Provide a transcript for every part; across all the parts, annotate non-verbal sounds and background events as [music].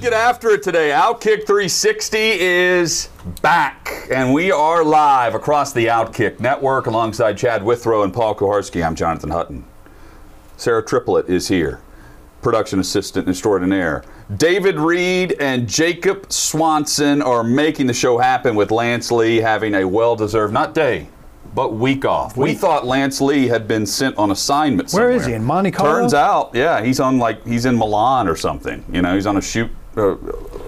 get after it today. Outkick 360 is back, and we are live across the Outkick network alongside Chad Withrow and Paul Kuharsky. I'm Jonathan Hutton. Sarah Triplett is here, production assistant extraordinaire. David Reed and Jacob Swanson are making the show happen with Lance Lee having a well deserved, not day, but week off. We thought Lance Lee had been sent on assignment Where somewhere. is he, in Monte Carlo? Turns out, yeah, he's on like, he's in Milan or something. You know, he's on a shoot uh,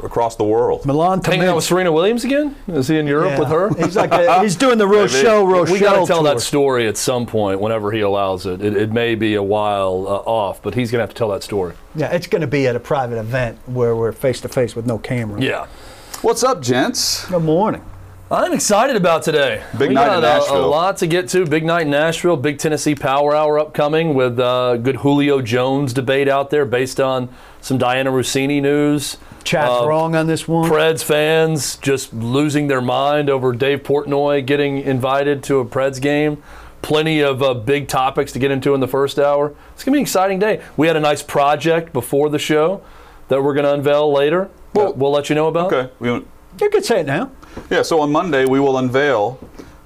across the world. Milan to Hanging out with Serena Williams again? Is he in Europe Yeah. with her? He's like a, he's doing the [laughs] Maybe. Rochelle Rochelle we got to tell tour. that story at some point whenever he allows it. It, it may be a while uh, off, but he's going to have to tell that story. Yeah, it's going to be at a private event where we're face to face with no camera. Yeah. What's up, gents? Good morning. I'm excited about today. Big we night got in a- A, lot to get to. Big night in Nashville. Big Tennessee Power Hour upcoming with uh, good Julio Jones debate out there based on some Dianna Russini news. Chad's Uh, wrong on this one. Preds fans just losing their mind over Dave Portnoy getting invited to a Preds game. Plenty of uh, big topics to get into in the first hour. It's going to be an exciting day. We had a nice project before the show that we're going to unveil later. Well- we'll let you know about. Okay. We, you could say it now. Yeah, so on Monday, we will unveil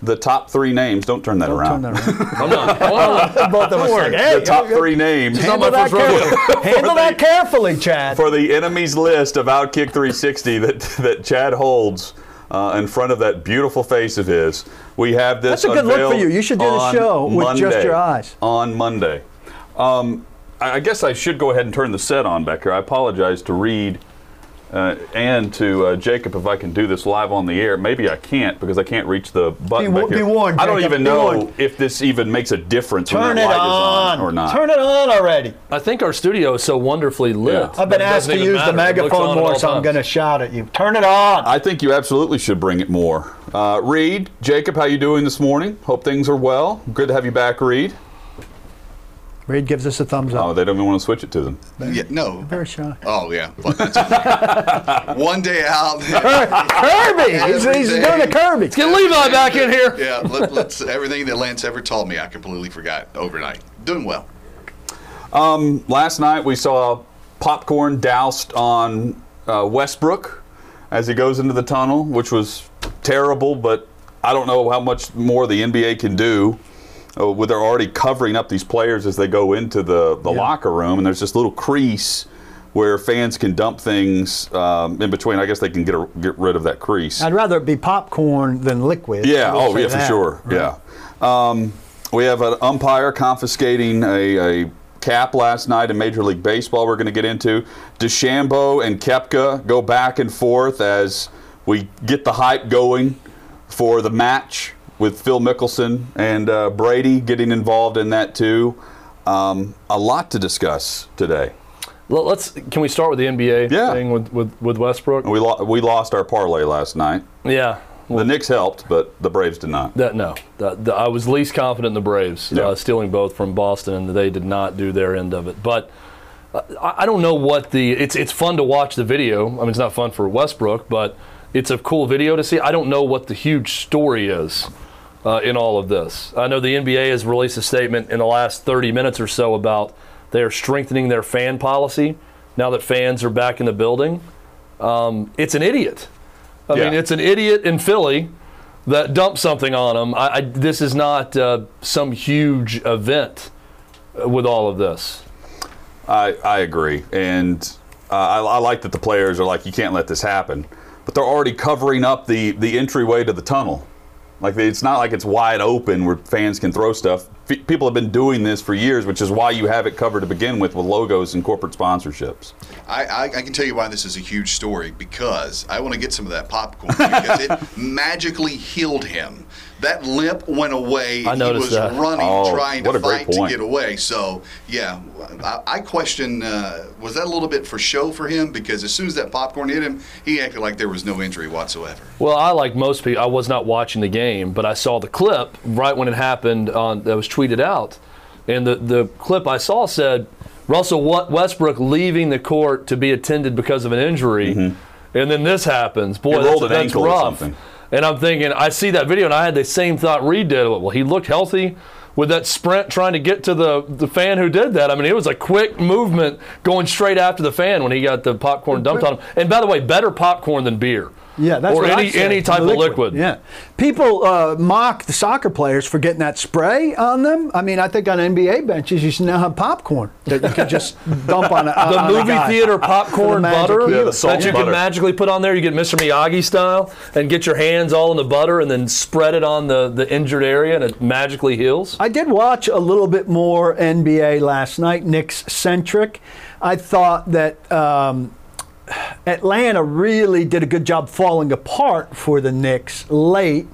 the top three names. Don't turn that Turn around. that around. I'm not. Well, Both of us like, hey, the top three names not handle that carefully. [laughs] handle that carefully, Chad. for the enemies list of Outkick 360 that, that Chad holds uh, in front of that beautiful face of his. We have this That's a good look for you. You should do the show with just your eyes. On Monday. Um, I I guess I should go ahead and turn the set on back here. I apologize to Reed uh, and to uh, Jacob if I can do this live on the air. Maybe I can't because I can't reach the button Be- back be here. warned, I don't Jacob, even know warned. if this even makes a difference when Turn that it light on. is on or not. Turn it on already. I think our studio is so wonderfully lit. Yeah. I've been asked to use the matter. It looks megaphone more, all so I'm going to shout at you. Turn it on. I think you absolutely should bring it more. Uh, Reed, Jacob, how you doing this morning? Hope things are well. Good to have you back, Reed. Reed gives us a thumbs up. Oh, they don't even want to switch it to them. Yeah, no. Very shy. Oh yeah. [laughs] One day out. Kirby! [laughs] He's, he's doing a Kirby. Get Levi back in here. yeah. Let, let's everything that Lance ever told me, I completely forgot overnight. Doing well. Last night we saw popcorn doused on uh, Westbrook as he goes into the tunnel, which was terrible, but I don't know how much more the NBA can do. Uh, with they're already covering up these players as they go into the, the Yeah. locker room, and there's this little crease where fans can dump things um, in between. I guess they can get a, get rid of that crease. I'd rather it be popcorn than liquid. Yeah. Oh, yeah, for that. sure. Yeah. Um, we have an umpire confiscating a, a cap last night in Major League Baseball. We're going to get into DeChambeau and Koepka go back and forth as we get the hype going for the match with Phil Mickelson and uh, Brady getting involved in that too. Um, a lot to discuss today. Well, Let's. Can we start with the NBA Yeah. thing with, with, with Westbrook? We, lo- we lost our parlay last night. Yeah. The Knicks helped, but the Braves did not. That no, that, that- I was least confident in the Braves Yeah. uh, stealing both from Boston, and they did not do their end of it. But uh, I, I don't know what the. It's it's fun to watch the video. I mean, it's not fun for Westbrook, but it's a cool video to see. I don't know what the huge story is uh, in all of this. I know the NBA has released a statement in the last 30 minutes or so about they are strengthening their fan policy now that fans are back in the building. Um, it's an idiot. I Yeah. mean, it's an idiot in Philly that dumped something on them. I, I, this is not uh, some huge event uh, with all of this. I, I agree, and uh, I, I like that the players are like, you can't let this happen, but they're already covering up the the entryway to the tunnel. Like it's not like it's wide open where fans can throw stuff. F- people have been doing this for years, which is why you have it covered to begin with, with logos and corporate sponsorships. I, I, I can tell you why this is a huge story because I want to get some of that popcorn because it [laughs] magically healed him. That limp went away. I he was that. running, Oh, trying to fight to get away. So, yeah, I, I question uh, was that a little bit for show for him? Because as soon as that popcorn hit him, he acted like there was no injury whatsoever. Well, I like most people. I was not watching the game, but I saw the clip right when it happened on that was tweeted out, and the the clip I saw said Russell Westbrook leaving the court to be attended because of an injury, and then this happens. Boy, that's, an that's ankle or rough. And I'm thinking, I see that video, and I had the same thought Reed did. Well, he looked healthy. with that sprint trying to get to the, the fan who did that. I mean, it was a quick movement going straight after the fan when he got the popcorn dumped on him. And by the way, better popcorn than beer. Yeah, that's or any any type the of liquid. Yeah, people uh, mock the soccer players for getting that spray on them. I mean, I think on NBA benches you should now have popcorn that you can just [laughs] dump on a The on a movie guy. theater For the popcorn butter Yeah, the that you and can magically put on there. You get Mr. Miyagi style and get your hands all in the butter and then spread it on the, the injured area and it magically heals. I did watch a little bit more NBA last night, Knicks centric. I thought that um, Atlanta really did a good job falling apart for the Knicks late.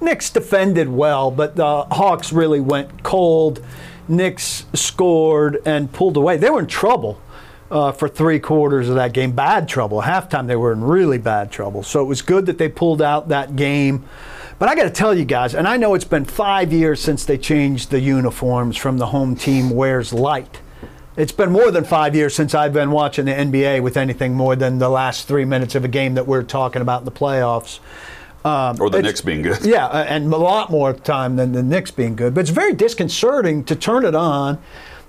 Knicks defended well, but the Hawks really went cold. Knicks scored and pulled away. They were in trouble uh, for three quarters of that game. Bad trouble. Halftime, they were in really bad trouble. So it was good that they pulled out that game. But I got to tell you guys, and I know it's been five years since they changed the uniforms from the home team wears light. It's been more than five years since I've been watching the NBA with anything more than the last three minutes of a game that we're talking about in the playoffs. Um, Or the Knicks being good. yeah, and a lot more time than the Knicks being good. But it's very disconcerting to turn it on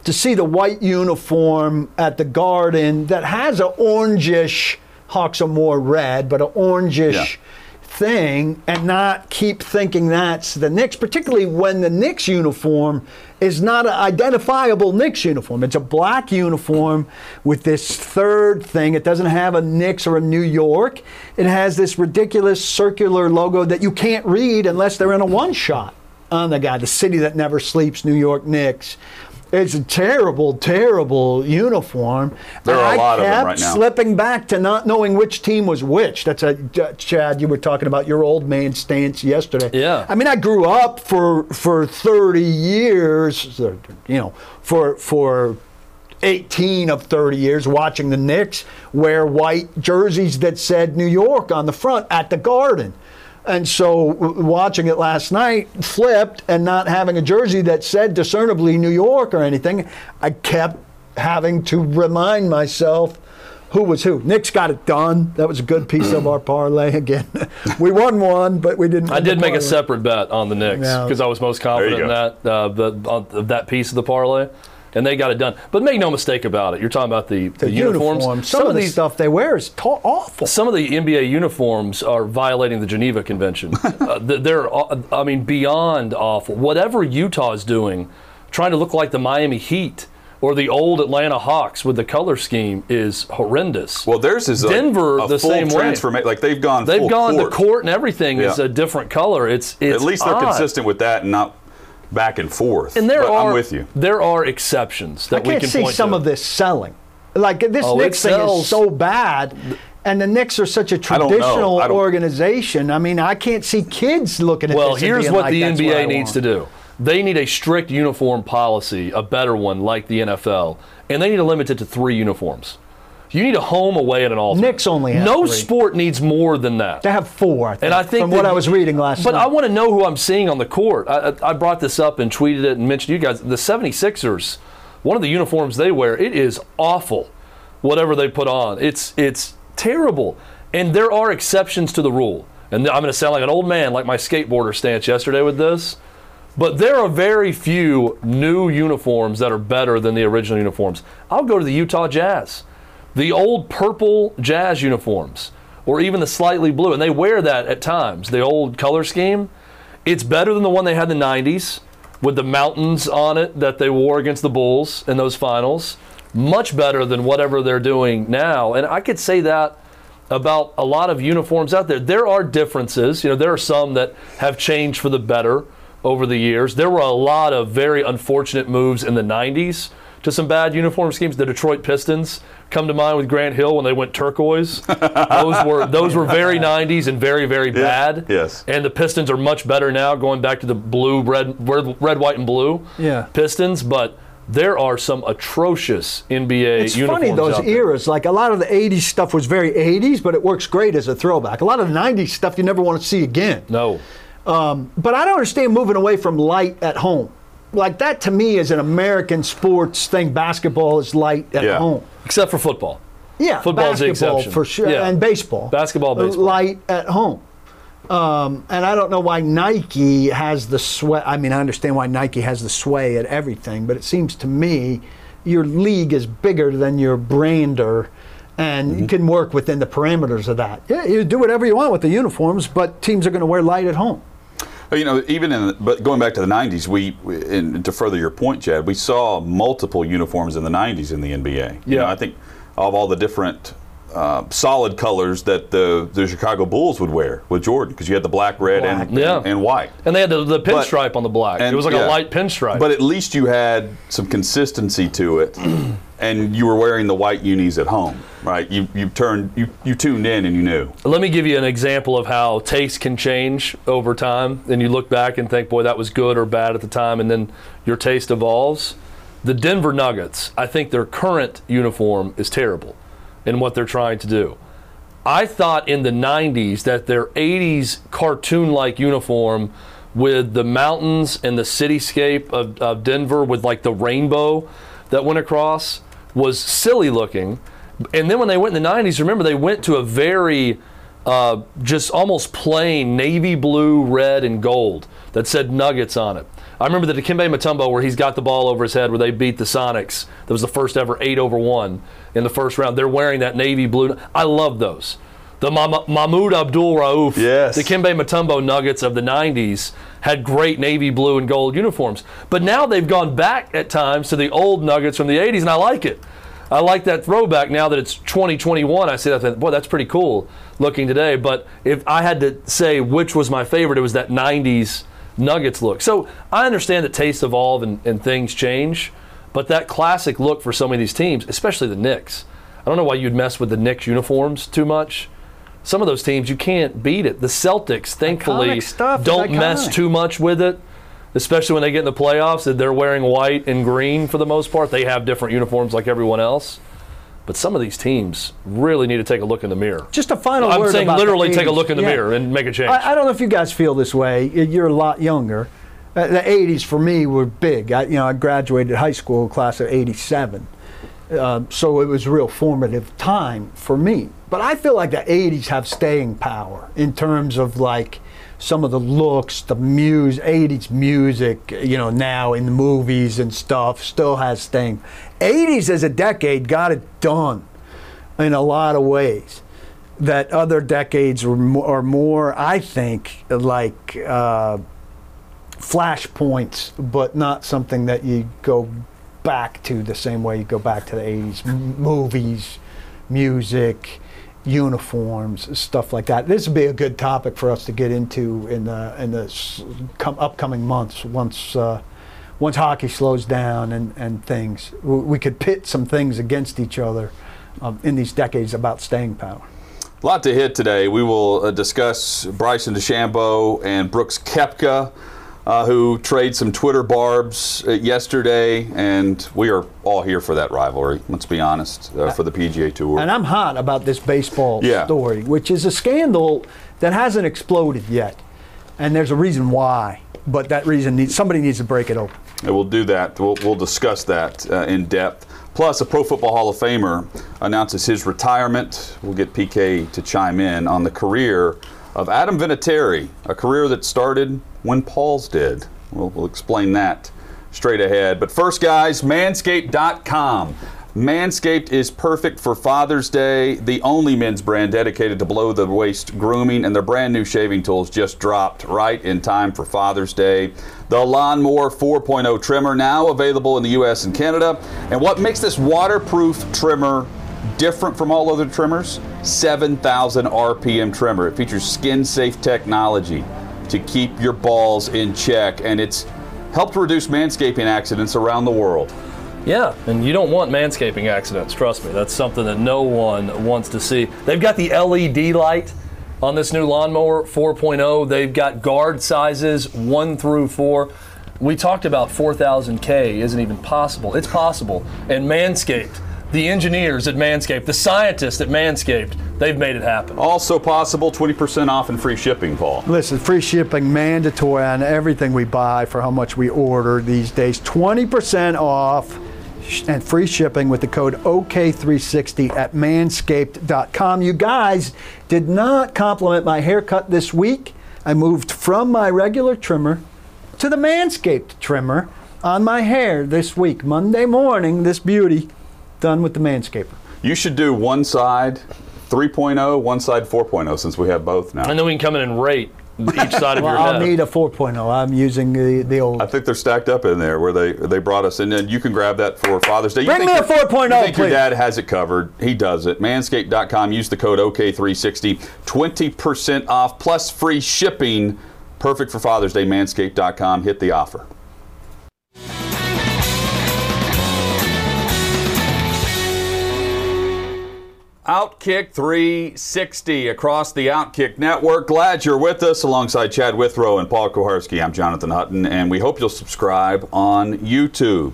to see the white uniform at the Garden that has an orangish, Hawks are more red, but an orangish Yeah. Thing and not keep thinking that's the Knicks, particularly when the Knicks uniform is not an identifiable Knicks uniform. It's a black uniform with this third thing. It doesn't have a Knicks or a New York. It has this ridiculous circular logo that you can't read unless they're in a one shot on the guy, the city that never sleeps, New York Knicks. It's a terrible, terrible uniform. There are a lot of them right now. Slipping back to not knowing which team was which. That's a Chad. You were talking about your old man stance yesterday. Yeah. I mean, I grew up for for 30 years. You know, for for 18 of 30 years watching the Knicks wear white jerseys that said New York on the front at the Garden. And so watching it last night flipped and not having a jersey that said discernibly New York or anything, I kept having to remind myself who was who. Knicks got it done. That was a good piece of our parlay [laughs] again. we won one, but we didn't. I did make a separate bet on the Knicks Yeah. because I was most confident in that uh, the, on of that piece of the parlay, and they got it done. But make no mistake about it, you're talking about the, the, The uniforms. uniform. Some, of the these stuff they wear is ta- awful. some of the NBA uniforms are violating the Geneva Convention. [laughs] uh, they're, I mean, beyond awful. Whatever Utah is doing, trying to look like the Miami Heat or the old Atlanta Hawks with the color scheme is horrendous. Well, theirs is Denver a the full same way. Like they've gone. They've full gone court. the court and everything is a different color. It's, it's At least they're odd. consistent with that and not back and forth. And there But are I'm with you. there are exceptions that I we can't can see point some to. of this selling. Like this Oh, it Knicks thing is so bad, and the Knicks are such a traditional I don't- organization. I mean, I can't see kids looking at Well, this. and here's being what like, the NBA I needs to do. They need a strict uniform policy, a better one like the NFL, and they need to limit it to three uniforms. You need a home, away, and an alternate. Knicks only have No three. sport needs more than that. They have four, I think, And I think from what I was reading last night. But night. I want to know who I'm seeing on the court. I, I I brought this up and tweeted it and mentioned you guys. The 76ers, one of the uniforms they wear, it is awful. Whatever they put on, it's it's terrible. And there are exceptions to the rule. And I'm going to sound like an old man, like my skateboarder stance yesterday with this. But there are very few new uniforms that are better than the original uniforms. I'll go to the Utah Jazz. The old purple Jazz uniforms, or even the slightly blue, and they wear that at times, the old color scheme. It's better than the one they had in the 90s with the mountains on it that they wore against the Bulls in those finals. Much better than whatever they're doing now. And I could say that about a lot of uniforms out there. There are differences. You know, there are some that have changed for the better over the years. There were a lot of very unfortunate moves in the 90s to some bad uniform schemes. The Detroit Pistons come to mind with Grant Hill when they went turquoise. [laughs] those were those were very 90s and very very bad. yes. And the Pistons are much better now going back to the blue, red, red, red white and blue Yeah. Pistons, but there are some atrocious NBA It's uniforms funny those out there. eras. Like a lot of the '80s stuff was very '80s, but it works great as a throwback. A lot of the '90s stuff you never want to see again. No. Um, but I don't understand moving away from light at home. Like that to me is an American sports thing. Basketball is light at Yeah. home. Except for football. Yeah, Football's the exception. for sure, Yeah. and baseball. Basketball, Uh, baseball. light at home. Um, and I don't know why Nike has the sway. I mean, I understand why Nike has the sway at everything, but it seems to me your league is bigger than your brander and you can work within the parameters of that. Yeah, you do whatever you want with the uniforms, but teams are going to wear light at home. You know, even in the, but going back to the '90s, we and to further your point, Chad, we saw multiple uniforms in the '90s in the NBA. You know, Yeah. I think of all the different uh, solid colors that the the Chicago Bulls would wear with Jordan, because you had the black, red, and, Yeah. and white. And they had the, the pinstripe on the black. And- it was like yeah. a light pinstripe. But at least you had some consistency to it, [clears throat] and you were wearing the white unis at home, right? You you turned you you tuned in and you knew. Let me give you an example of how taste can change over time. And you look back and think, boy, that was good or bad at the time, and then your taste evolves. The Denver Nuggets, I think their current uniform is terrible in what they're trying to do. I thought in the 90s that their 80s cartoon like uniform with the mountains and the cityscape of, of Denver with like the rainbow that went across was silly looking. And then when they went in the 90s, remember they went to a very uh, just almost plain navy blue, red, and gold that said Nuggets on it. I remember the Dikembe Mutombo where he's got the ball over his head where they beat the Sonics. That was the first ever eight over one in the first round. They're wearing that navy blue. I love those. The Mah- Mahmoud Abdul Rauf, Yes. the Dikembe Mutombo Nuggets of the 90s had great navy blue and gold uniforms. But now they've gone back at times to the old Nuggets from the 80s, and I like it. I like that throwback now that it's 2021. I see that, boy, that's pretty cool looking today. But if I had to say which was my favorite, it was that 90s Nuggets look. So I understand that tastes evolve and, and things change, but that classic look for so many of these teams, especially the Knicks, I don't know why you'd mess with the Knicks uniforms too much. Some of those teams you can't beat it. The Celtics, thankfully, don't mess too much with it, especially when they get in the playoffs. That they're wearing white and green for the most part. They have different uniforms like everyone else. But some of these teams really need to take a look in the mirror. Just a final I'm word saying about the literally take a look in the Yeah. mirror and make a change. I, I don't know if you guys feel this way. You're a lot younger. Uh, the 80s for me were big. I, you know, I graduated high school class of 87. Um, so it was a real formative time for me. But I feel like the 80s have staying power in terms of like some of the looks, the music, 80s music, you know, now in the movies and stuff still has staying. 80s as a decade got it done in a lot of ways that other decades are more, are more I think, like uh, flashpoints, but not something that you go back to the same way you go back to the 80s. M- movies, music, uniforms, stuff like that. This would be a good topic for us to get into in the in the com- upcoming months once. Uh, once hockey slows down and, and things, we could pit some things against each other um, in these decades about staying power. A lot to hit today. We will uh, discuss Bryson DeChambeau and Brooks Koepka, uh, who trade some Twitter barbs uh, yesterday, and we are all here for that rivalry. Let's be honest, uh, for the PGA Tour. And I'm hot about this baseball Yeah. story, which is a scandal that hasn't exploded yet. And there's a reason why, but that reason needs somebody needs to break it open. And we'll do that. We'll, we'll discuss that uh, in depth. Plus, a Pro Football Hall of Famer announces his retirement. We'll get PK to chime in on the career of Adam Vinatieri, a career that started when Paul's did. We'll, we'll explain that straight ahead. But first, guys, manscaped.com. Manscaped is perfect for Father's Day, the only men's brand dedicated to below the waist grooming, and their brand new shaving tools just dropped right in time for Father's Day. The Lawnmower 4.0 trimmer now available in the US and Canada. And what makes this waterproof trimmer different from all other trimmers? 7,000 RPM trimmer. It features skin safe technology to keep your balls in check, and it's helped reduce manscaping accidents around the world. Yeah, and you don't want manscaping accidents, trust me. That's something that no one wants to see. They've got the LED light on this new lawnmower 4.0. They've got guard sizes 1 through 4. We talked about 4000K isn't even possible. It's possible. And Manscaped, the engineers at Manscaped, the scientists at Manscaped, they've made it happen. Also possible 20% off and free shipping, Paul. Listen, free shipping mandatory on everything we buy for how much we order these days. 20% off and free shipping with the code OK360 at manscaped.com. You guys did not compliment my haircut this week. I moved from my regular trimmer to the Manscaped trimmer on my hair this week. Monday morning, this beauty done with the Manscaper. You should do one side 3.0, one side 4.0, since we have both now. And then we can come in and rate each side of Well, your I'll head. need a 4.0. I'm using the, the old. I think they're stacked up in there where they they brought us, and then you can grab that for Father's Day. You Bring think me a your- 4.0, You think your dad has it covered? He does it. Manscaped.com. Use the code OK360. 20% off plus free shipping. Perfect for Father's Day. Manscaped.com. Hit the offer. Outkick 360 across the Outkick network. Glad you're with us alongside Chad Withrow and Paul Kuharsky. I'm Jonathan Hutton, and we hope you'll subscribe on YouTube.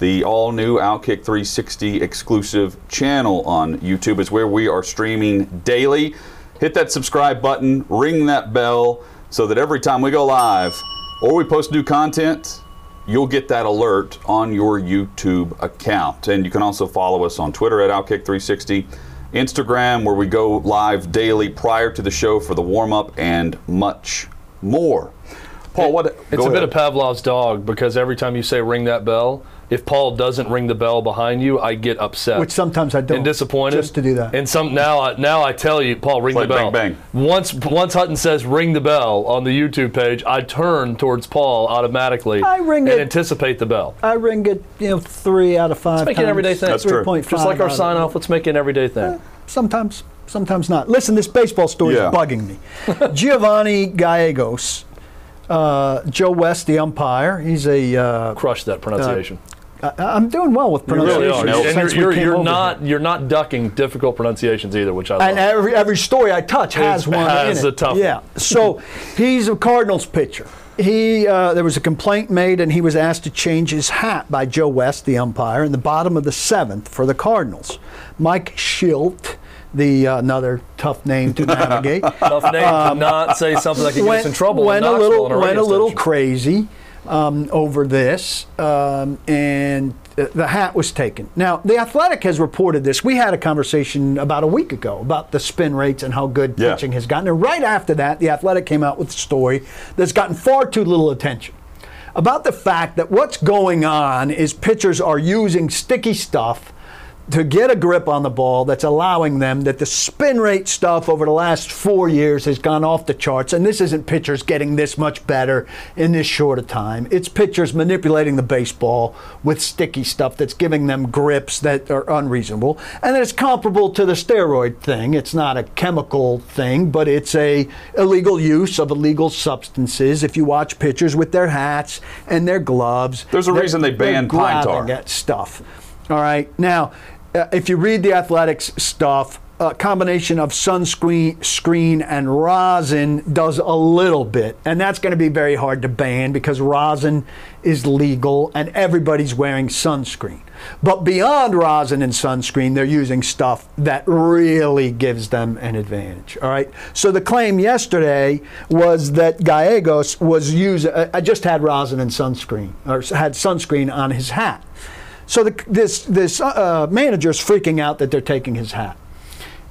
The all new Outkick 360 exclusive channel on YouTube is where we are streaming daily. Hit that subscribe button, ring that bell, so that every time we go live or we post new content, you'll get that alert on your YouTube account. And you can also follow us on Twitter at Outkick360, Instagram, where we go live daily prior to the show for the warm up, and much more. Paul, what? It's a bit of Pavlov's dog because every time you say ring that bell, if Paul doesn't ring the bell behind you, I get upset. Which sometimes I don't. and disappointed. Just to do that. And some now, I, now I tell you, Paul, ring Like the bell. bang, bang. Once once Hutton says ring the bell on the YouTube page, I turn towards Paul automatically. I ring and it- anticipate the bell. I ring it, you know, three out of five. make it an everyday thing. That's true. 3.5 Just like our out of- sign off, let's make it an everyday thing. Sometimes, sometimes not. Listen, this baseball story Yeah. is bugging me. [laughs] Giovanni Gallegos, uh, Joe West, the umpire. He's a. Uh, Crush that pronunciation. I, I'm doing well with you really are. Nope. And since you're, you're, you're not here. you're not ducking difficult pronunciations either, which I love. And every every story I touch has one has in it. a tough yeah. So [laughs] he's a Cardinals pitcher. He uh, there was a complaint made, and he was asked to change his hat by Joe West, the umpire, in the bottom of the seventh for the Cardinals. Mike Shildt, the uh, another tough name to navigate. [laughs] Tough name to not say something that could get us in trouble. Went a little, went a little crazy um, over this, um, and the hat was taken. Now, the Athletic has reported this. We had a conversation about a week ago about the spin rates and how good Yeah. pitching has gotten. And right after that, the Athletic came out with a story that's gotten far too little attention about the fact that what's going on is pitchers are using sticky stuff to get a grip on the ball that's allowing them that the spin rate stuff over the last four years has gone off the charts and this isn't pitchers getting this much better in this short a time it's pitchers manipulating the baseball with sticky stuff that's giving them grips that are unreasonable and it's comparable to the steroid thing it's not a chemical thing but it's a illegal use of illegal substances if you watch pitchers with their hats and their gloves There's a reason they banned pine tar. at stuff. All right. Now, Uh, if you read the athletics stuff, a combination of sunscreen screen and rosin does a little bit, and that's going to be very hard to ban because rosin is legal and everybody's wearing sunscreen. But beyond rosin and sunscreen, they're using stuff that really gives them an advantage. All right. So the claim yesterday was that Gallegos was using. I uh, uh, just had rosin and sunscreen, or had sunscreen on his hat. So the, this this uh, manager is freaking out that they're taking his hat.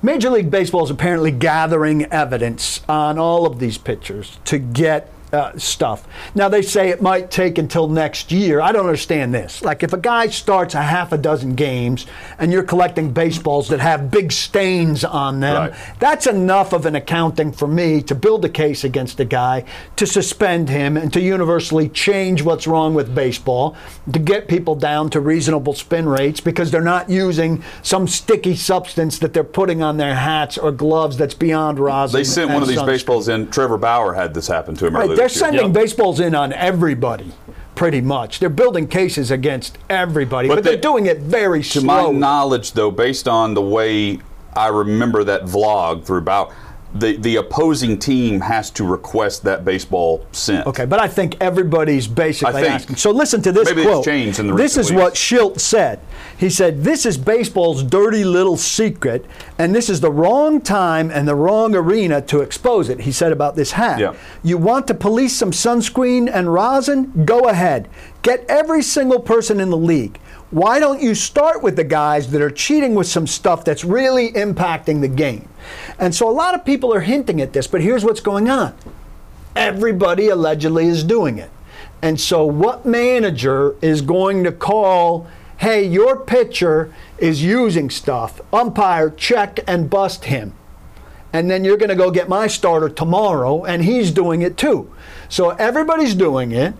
Major League Baseball is apparently gathering evidence on all of these pitchers to get uh, stuff. Now they say it might take until next year. I don't understand this. Like if a guy starts a half a dozen games and you're collecting baseballs that have big stains on them, Right. that's enough of an accounting for me to build a case against a guy to suspend him and to universally change what's wrong with baseball, to get people down to reasonable spin rates because they're not using some sticky substance that they're putting on their hats or gloves that's beyond rosin. They sent one of these baseballs in. Trevor Bauer had this happen to him Right, earlier they're sending Yep. baseballs in on everybody, pretty much. They're building cases against everybody, but, But they're doing it very To my knowledge, though, based on the way I remember that vlog through Bauer, the, the opposing team has to request that baseball sent. Okay, but I think everybody's basically think. asking. So listen to this Maybe it's quote. changed in the this is what weeks. Shildt said. He said, "This is baseball's dirty little secret, and this is the wrong time and the wrong arena to expose it." He said about this hat. Yeah. You want to police some sunscreen and rosin? Go ahead. Get every single person in the league. Why don't you start with the guys that are cheating with some stuff that's really impacting the game? And so a lot of people are hinting at this, but here's what's going on everybody allegedly is doing it. And so, what manager is going to call, hey, your pitcher is using stuff? Umpire, check and bust him. And then you're going to go get my starter tomorrow, and he's doing it too. So, everybody's doing it,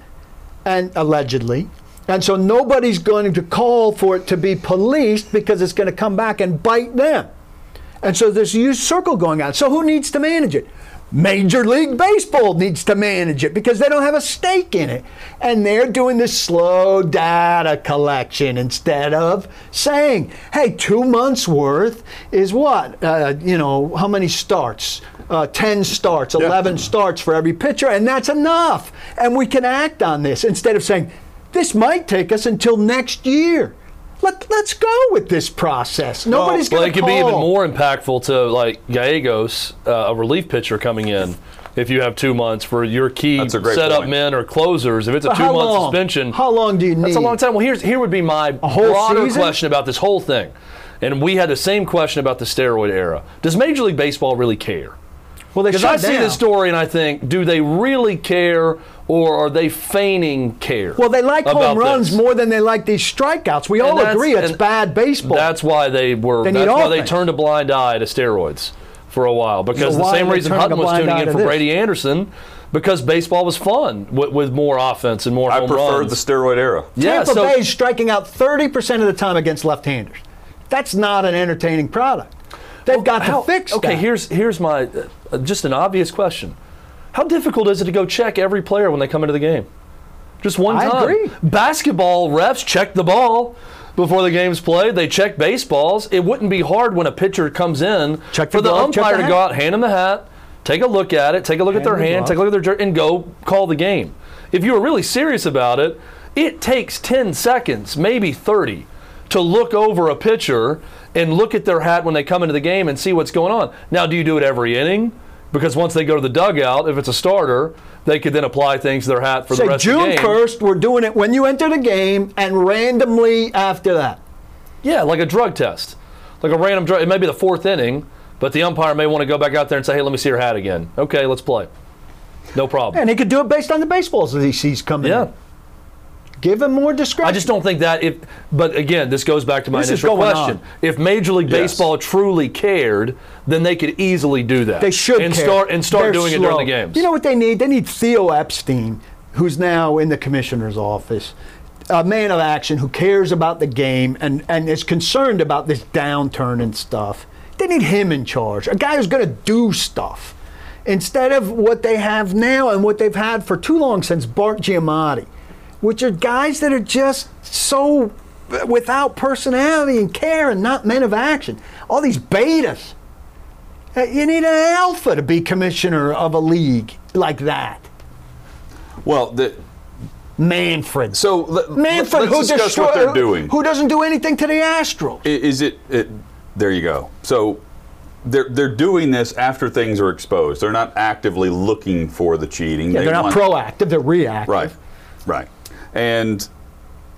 and allegedly. And so, nobody's going to call for it to be policed because it's going to come back and bite them. And so, there's a huge circle going on. So, who needs to manage it? Major League Baseball needs to manage it because they don't have a stake in it. And they're doing this slow data collection instead of saying, hey, two months worth is what? Uh, you know, how many starts? Uh, 10 starts, 11 starts for every pitcher, and that's enough. And we can act on this instead of saying, this might take us until next year. Let, let's go with this process. Nobody's Well, going it could be even more impactful to like Gallegos, uh, a relief pitcher coming in. If you have two months for your key That's a setup point. men or closers, if it's a two-month suspension, How long do you need? That's a long time. Well, here's here would be my whole broader season? question about this whole thing, and we had the same question about the steroid era. Does Major League Baseball really care? Well, they Because shut I see down. this story and I think, do they really care, or are they feigning care? Well, they like home runs this? more than they like these strikeouts. We all agree it's bad baseball. That's why they were. They that's why they offense. turned a blind eye to steroids for a while. Because So the same are they reason turning Hutton was tuning in to for this? Brady Anderson, because baseball was fun with, with more offense and more I home prefer runs. the steroid era. yeah, Tampa so, Bay is striking out 30% of the time against left-handers. That's not an entertaining product. They've got to fix okay, that. here's here's my uh, just an obvious question. How difficult is it to go check every player when they come into the game? Just one time. I agree. Basketball refs check the ball before the game's played. They check baseballs. It wouldn't be hard when a pitcher comes in Check for the the glove, check umpire the to go out, hand them the hat, take a look at it, take a look at their the hand, glove. take a look at their jersey, and go call the game. If you were really serious about it, it takes 10 seconds, maybe 30, to look over a pitcher and look at their hat when they come into the game and see what's going on. Now, do you do it every inning? Because once they go to the dugout, if it's a starter, they could then apply things to their hat for the Say rest of June the game. June 1st, we're doing it when you enter the game and randomly after that. Yeah, like a drug test, like a random drug. It may be the fourth inning, but the umpire may want to go back out there and say, "Hey, let me see your hat again." Okay, let's play. No problem. And he could do it based on the baseballs that he sees coming Yeah. in. Give him more discretion. I just don't think that if, but again, this goes back to my This initial question. on. If Major League Yes. Baseball truly cared, then they could easily do that. They should and care. start and start They're doing it during the games. You know what they need? They need Theo Epstein, who's now in the commissioner's office, a man of action who cares about the game and, and is concerned about this downturn and stuff. They need him in charge, a guy who's going to do stuff instead of what they have now and what they've had for too long since Bart Giamatti, which are guys that are just so without personality and care and not men of action. All these betas. Uh, You need an alpha to be commissioner of a league like that. Well, the, Manfred. so let, Manfred, let's who discuss destroy- what they're doing. Who doesn't do anything to the Astros? Is it, it? There you go. So they're they're doing this after things are exposed. They're not actively looking for the cheating. Yeah, They they're not proactive, they're reactive. Right, right. And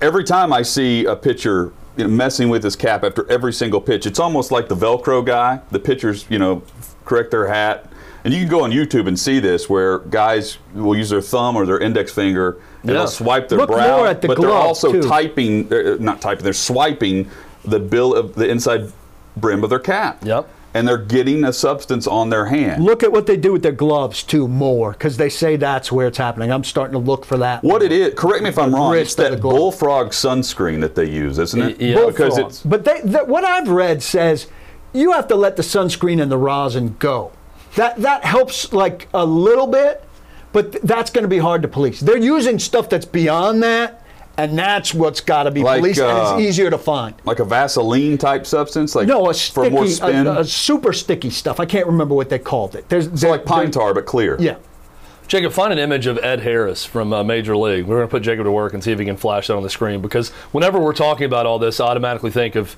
every time I see a pitcher you know, messing with his cap after every single pitch, it's almost like the Velcro guy. The pitchers, you know, correct their hat. And you can go on YouTube and see this, where guys will use their thumb or their index finger and Yeah. they'll swipe their Look brow, more at the but they're also too. typing, uh, not typing, they're swiping the bill of the inside brim of their cap. Yep. And they're getting a substance on their hand. Look at what they do with their gloves too more, because they say that's where it's happening. I'm starting to look for that. What it is, correct me if I'm wrong, it's that bullfrog sunscreen that they use, isn't it? Y- yeah. Because Bullfrog. it's But they, that, what I've read says you have to let the sunscreen and the rosin go. That that helps like a little bit, but th- that's going to be hard to police. They're using stuff that's beyond that, and that's what's got to be Like, policed, and uh, it's easier to find. like a Vaseline type substance, like No, a for more sticky, spin. a, a super sticky stuff. I can't remember what they called it. There's so like pine tar, but clear. Yeah. Jacob, find an image of Ed Harris from uh, Major League. We're going to put Jacob to work and see if he can flash that on the screen because whenever we're talking about all this, I automatically think of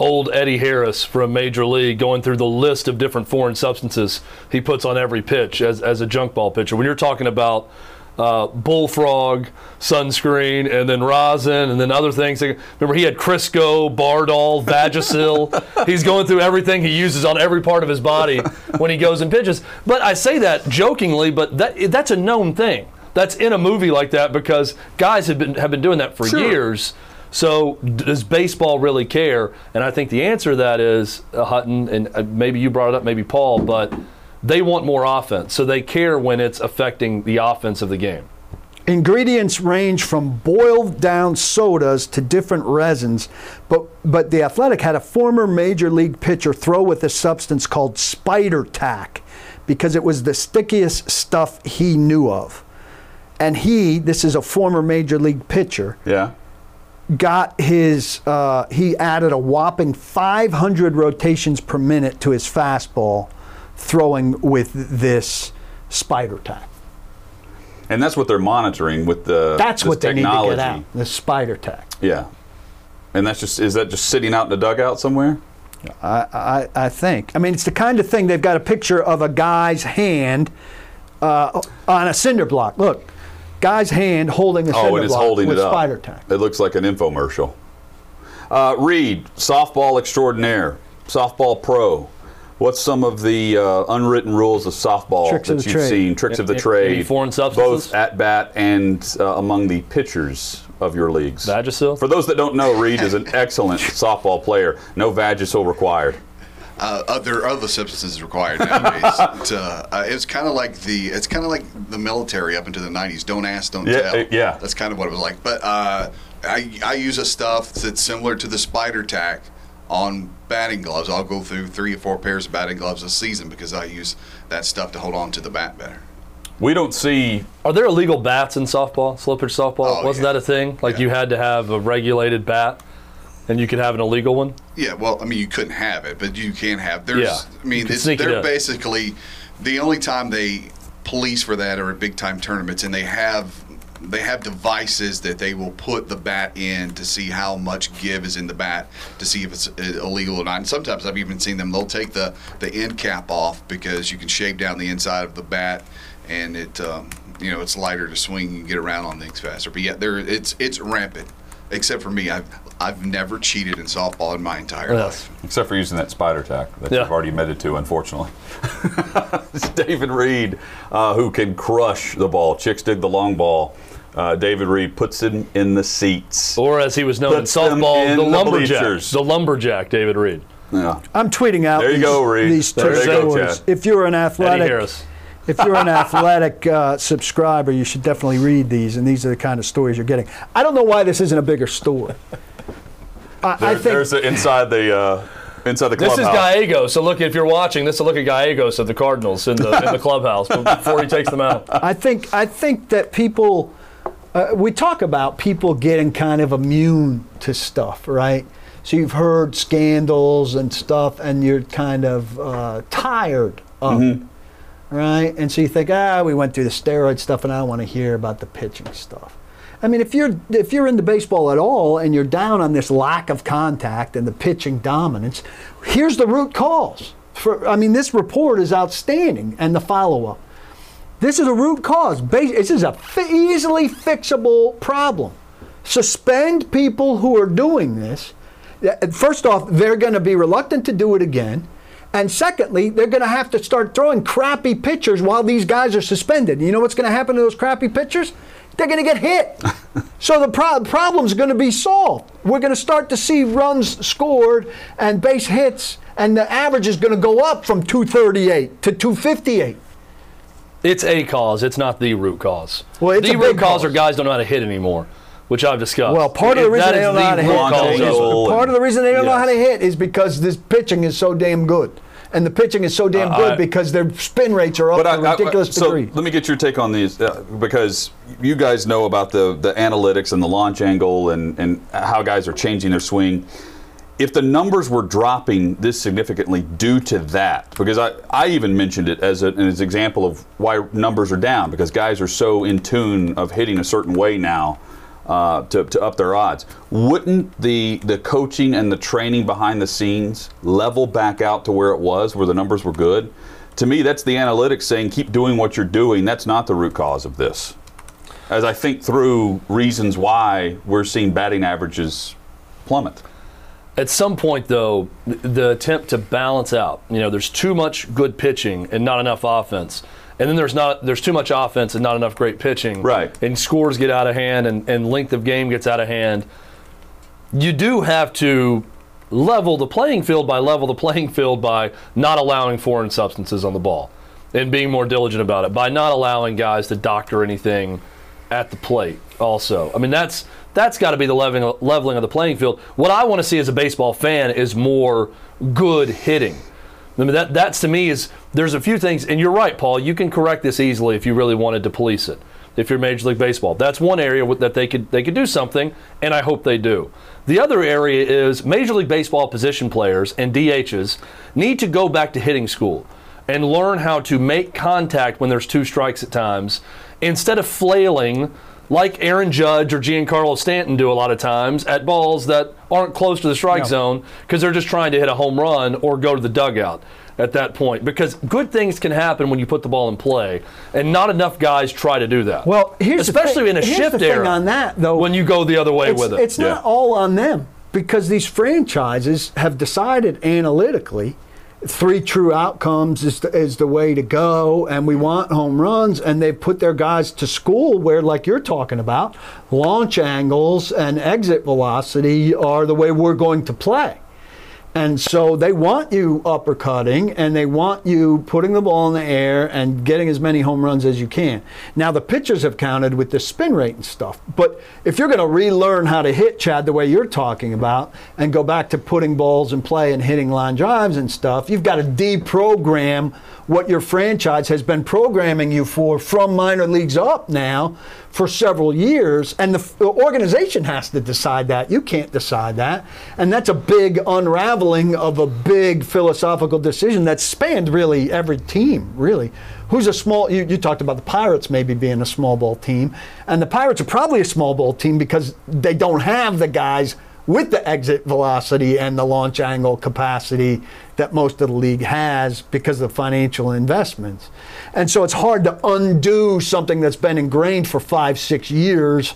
old Eddie Harris from Major League going through the list of different foreign substances he puts on every pitch as, as a junk ball pitcher. When you're talking about uh, bullfrog sunscreen and then rosin and then other things. Remember, he had Crisco, Bardahl, Vagisil. [laughs] He's going through everything he uses on every part of his body when he goes and pitches. But I say that jokingly, but that that's a known thing. That's in a movie like that because guys have been have been doing that for Sure. years. So does baseball really care? And I think the answer to that is uh, Hutton, and uh, maybe you brought it up, maybe Paul, but they want more offense, so they care when it's affecting the offense of the game. Ingredients range from boiled down sodas to different resins, but but the Athletic had a former major league pitcher throw with a substance called spider tack because it was the stickiest stuff he knew of. And he, this is a former major league pitcher, Yeah. got his uh, he added a whopping 500 rotations per minute to his fastball throwing with this spider tack. And that's what they're monitoring with the That's what they technology. need to get out. The spider tack. Yeah. And that's just is that just sitting out in the dugout somewhere? I, I, I think. I mean, it's the kind of thing they've got a picture of a guy's hand uh, on a cinder block. Look, guy's hand holding a Oh, cinder and it's block holding with spider tack. It looks like an infomercial. Uh, Reed, softball extraordinaire, softball pro. What's some of the uh, unwritten rules of softball Tricks that of you've trade. seen? Tricks of the Any- trade. any foreign substances? Both at bat and uh, among the pitchers of your leagues. Vagisil? For those that don't know, Reed is an excellent [laughs] softball player. No Vagisil required. Uh, other other substances required nowadays. [laughs] to, uh, it's kind of like the it's kind of like the military up into the 90s. Don't ask, don't Yeah, tell. uh, yeah. That's kind of what it was like. But uh, I I use a stuff that's similar to the spider tack on batting gloves. I'll go through three or four pairs of batting gloves a season because I use that stuff to hold on to the bat better. We don't see Are there illegal bats in softball, slow pitch softball? Oh, Wasn't yeah. that a thing? Like Yeah. you had to have a regulated bat, and you could have an illegal one. Yeah, well, I mean, you couldn't have it, but you can have. There's, Yeah, I mean, it's, they're in. basically the only time they police for that are at big time tournaments, and they have they have devices that they will put the bat in to see how much give is in the bat to see if it's uh, illegal or not. And sometimes I've even seen them; they'll take the the end cap off because you can shave down the inside of the bat, and it um, you know it's lighter to swing and get around on things faster. But yeah, there it's it's rampant. Except for me, I've I've never cheated in softball in my entire Yes. life. Except for using that spider tack that Yeah. you've already admitted to, unfortunately. [laughs] it's David Reed, uh, who can crush the ball. Chicks dig the long ball. Uh, David Reed puts him in the seats. Or as he was known Puts in softball, in the the lumberjack. bleachers. The lumberjack, David Reed. Yeah. I'm tweeting out There you these, go, Reed. these There two you go, stories. If you're an athletic, [laughs] if you're an athletic uh, subscriber, you should definitely read these, and these are the kind of stories you're getting. I don't know why this isn't a bigger story. I, I think there's the, inside the uh, inside the This clubhouse. is Gallegos. So look, if you're watching, this is a look at Gallegos of the Cardinals in the in the [laughs] clubhouse before he takes them out. I think I think that people uh, we talk about people getting kind of immune to stuff, right? So you've heard scandals and stuff, and you're kind of uh, tired of it, right? And so you think, ah, we went through the steroid stuff, and I don't want to hear about the pitching stuff. I mean, if you're if you're into baseball at all, and you're down on this lack of contact and the pitching dominance, here's the root cause. For I mean, this report is outstanding, and the follow up. This is a root cause. This is a easily fixable problem. Suspend people who are doing this. First off, they're going to be reluctant to do it again. And secondly, they're going to have to start throwing crappy pitchers while these guys are suspended. You know what's going to happen to those crappy pitchers? They're going to get hit. [laughs] so the pro- problem's going to be solved. We're going to start to see runs scored and base hits, and the average is going to go up from 238 to 258. It's a cause. It's not the root cause. Well, it's the a root big cause, cause. are guys don't know how to hit anymore, which I've discussed. Well, part of the reason they don't know how to hit, Launch cause, yes. angle. part of the reason they don't know how to hit is because this pitching is so damn good, and the pitching is so damn Uh, good I- because their spin rates are up But to I- a I- ridiculous so degree. let me get your take on these uh, because you guys know about the the analytics and the launch angle and and how guys are changing their swing. If the numbers were dropping this significantly due to that, because I, I even mentioned it as, a, as an example of why numbers are down, because guys are so in tune of hitting a certain way now uh, to, to up their odds. Wouldn't the, the coaching and the training behind the scenes level back out to where it was, where the numbers were good? To me, that's the analytics saying keep doing what you're doing. That's not the root cause of this. as I think through reasons why we're seeing batting averages plummet. At some point, though, the attempt to balance out. You know, there's too much good pitching and not enough offense, and then there's not there's too much offense and not enough great pitching. Right. And scores get out of hand, and, and length of game gets out of hand. You do have to level the playing field by level the playing field by not allowing foreign substances on the ball and being more diligent about it by not allowing guys to doctor anything at the plate also i mean that's that's got to be the leveling, leveling of the playing field what i want to see as a baseball fan is more good hitting I mean, that, that's to me is there's a few things, and you're right, Paul. You can correct this easily if you really wanted to police it. If you're Major League Baseball, that's one area that they could they could do something, and I hope they do. The other area is Major League Baseball position players and DHs need to go back to hitting school and learn how to make contact when there's two strikes at times instead of flailing like Aaron Judge or Giancarlo Stanton do a lot of times at balls that aren't close to the strike No. zone because they're just trying to hit a home run or go to the dugout at that point. Because good things can happen when you put the ball in play, and not enough guys try to do that. Well, here's especially the thing, in a here's shift the era on that though. when you go the other way with it. It's Yeah. not all on them because these franchises have decided analytically three true outcomes is the, is the way to go and we want home runs and they've put their guys to school where like you're talking about launch angles and exit velocity are the way we're going to play and so they want you uppercutting and they want you putting the ball in the air and getting as many home runs as you can. Now, the pitchers have counted with the spin rate and stuff. But if you're going to relearn how to hit, Chad, the way you're talking about, and go back to putting balls in play and hitting line drives and stuff, you've got to deprogram what your franchise has been programming you for from minor leagues up now for several years. And the, organization has to decide that. You can't decide that. And that's a big unraveling of a big philosophical decision that spanned really every team, really. Who's a small, you, you talked about the Pirates maybe being a small ball team. And the Pirates are probably a small ball team because they don't have the guys with the exit velocity and the launch angle capacity that most of the league has because of financial investments. And so it's hard to undo something that's been ingrained for five, six years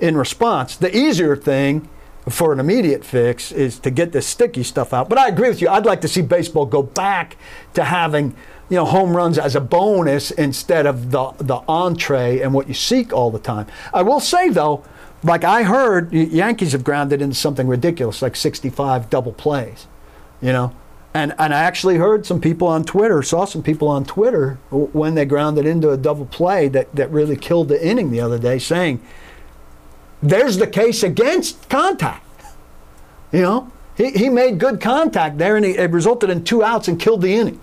in response. The easier thing for an immediate fix is to get this sticky stuff out. But I agree with you. I'd like to see baseball go back to having you know home runs as a bonus instead of the the entree and what you seek all the time. I will say though, like I heard, Yankees have grounded into something ridiculous, like 65 double plays, you know. And, and I actually heard some people on Twitter, saw some people on Twitter when they grounded into a double play that, that really killed the inning the other day, saying, there's the case against contact. You know, he, he made good contact there, and he, it resulted in two outs and killed the inning.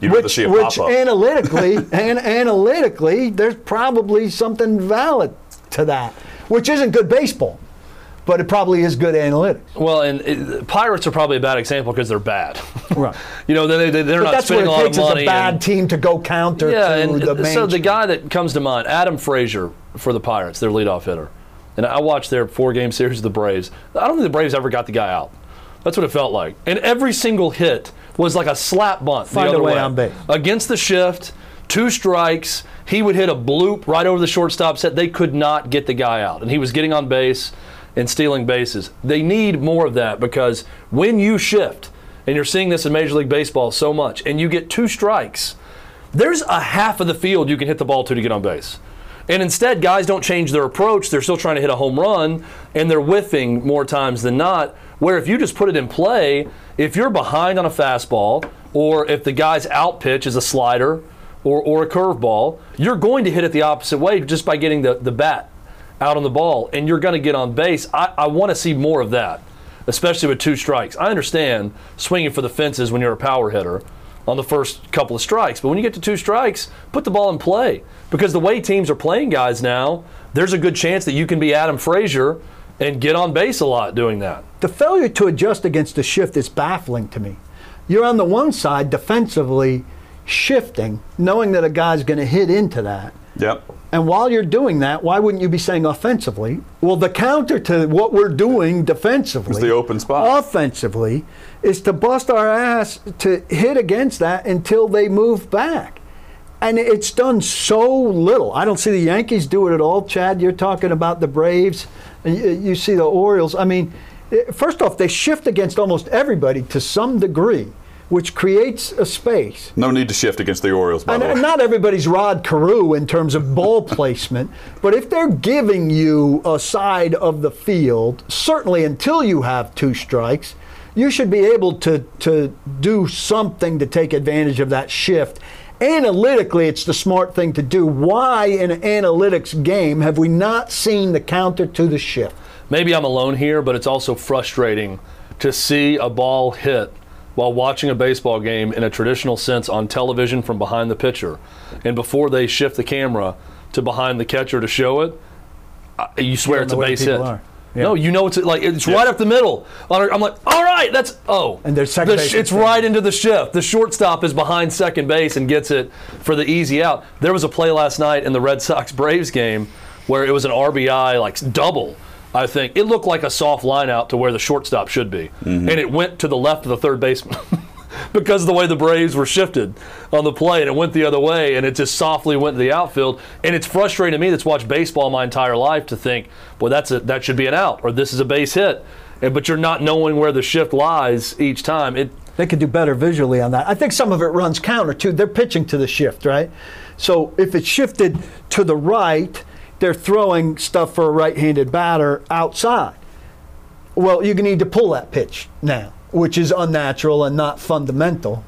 You'd Which, see a which analytically, [laughs] and analytically, there's probably something valid to that, which isn't good baseball, but it probably is good analytics. well, and uh, it, Pirates are probably a bad example because they're bad. [laughs] Right. you know, they, they, they're But not that's what spending it a lot takes of money. a bad and- team to go counter yeah, to and the uh, so the guy that comes to mind, Adam Frazier for the Pirates, their leadoff hitter, and I watched their four-game series of the Braves. I don't think the Braves ever got the guy out. That's what it felt like, and every single hit was like a slap bunt. the Find a other way way on base. against the shift. Two strikes. He would hit a bloop right over the shortstop set. They could not get the guy out, and he was getting on base and stealing bases. They need more of that because when you shift, and you're seeing this in Major League Baseball so much, and you get two strikes, there's a half of the field you can hit the ball to to get on base. And instead, guys don't change their approach. They're still trying to hit a home run, and they're whiffing more times than not. Where if you just put it in play, if you're behind on a fastball, or if the guy's out pitch is a slider or, or a curveball, you're going to hit it the opposite way just by getting the, the bat out on the ball, and you're going to get on base. I, I want to see more of that, especially with two strikes. I understand swinging for the fences when you're a power hitter on the first couple of strikes, but when you get to two strikes, put the ball in play. Because the way teams are playing guys now, there's a good chance that you can be Adam Frazier and get on base a lot doing that. the failure to adjust against the shift is baffling to me. You're on the one side defensively shifting, knowing that a guy's going to hit into that. Yep. And while you're doing that, why wouldn't you be saying offensively? Well, the counter to what we're doing defensively, Is the open spot. offensively, is to bust our ass to hit against that until they move back. and it's done so little. I don't see the Yankees do it at all. Chad, you're talking about the Braves, you, you see the Orioles. I mean, eh, first off, they shift against almost everybody to some degree, which creates a space. No need to shift against the Orioles, by And, the way. and not everybody's Rod Carew in terms of ball [laughs] placement, but if they're giving you a side of the field, certainly until you have two strikes, you should be able to, to do something to take advantage of that shift. Analytically, it's the smart thing to do. Why, in an analytics game, have we not seen the counter to the shift? maybe I'm alone here, but it's also frustrating to see a ball hit while watching a baseball game in a traditional sense on television from behind the pitcher. And before they shift the camera to behind the catcher to show it, you swear it's a base hit. are. Yeah. No, you know it's like it's right up the middle. I'm like, all right, that's oh, And there's second The base It's right into the shift. The shortstop is behind second base and gets it for the easy out. There was a play last night in the Red Sox Braves game where it was an RBI like double. I think it looked like a soft line out to where the shortstop should be, mm-hmm. and it went to the left of the third baseman. [laughs] because of the way the Braves were shifted on the play, and it went the other way, and it just softly went to the outfield. And it's frustrating to me that's watched baseball my entire life to think, boy, that's a, that should be an out, or this is a base hit. And, but you're not knowing where the shift lies each time. It They could do better visually on that. I think some of it runs counter too. They're pitching to the shift, right? So if it's shifted to the right, they're throwing stuff for a right-handed batter outside. Well, you need to pull that pitch now, which is unnatural and not fundamental.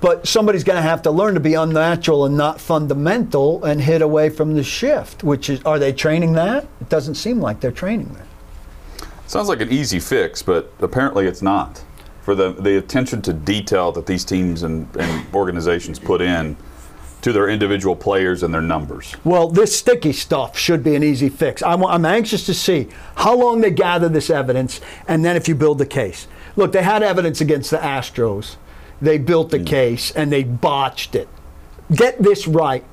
But somebody's going to have to learn to be unnatural and not fundamental and hit away from the shift. Which is, are they training that? It doesn't seem like they're training that. Sounds like an easy fix, but apparently it's not. For the, the attention to detail that these teams and, and organizations put in to their individual players and their numbers. Well, this sticky stuff should be an easy fix. I'm, I'm anxious to see how long they gather this evidence and then if you build the case. Look, they had evidence against the Astros. They built the mm. case and they botched it. Get this right.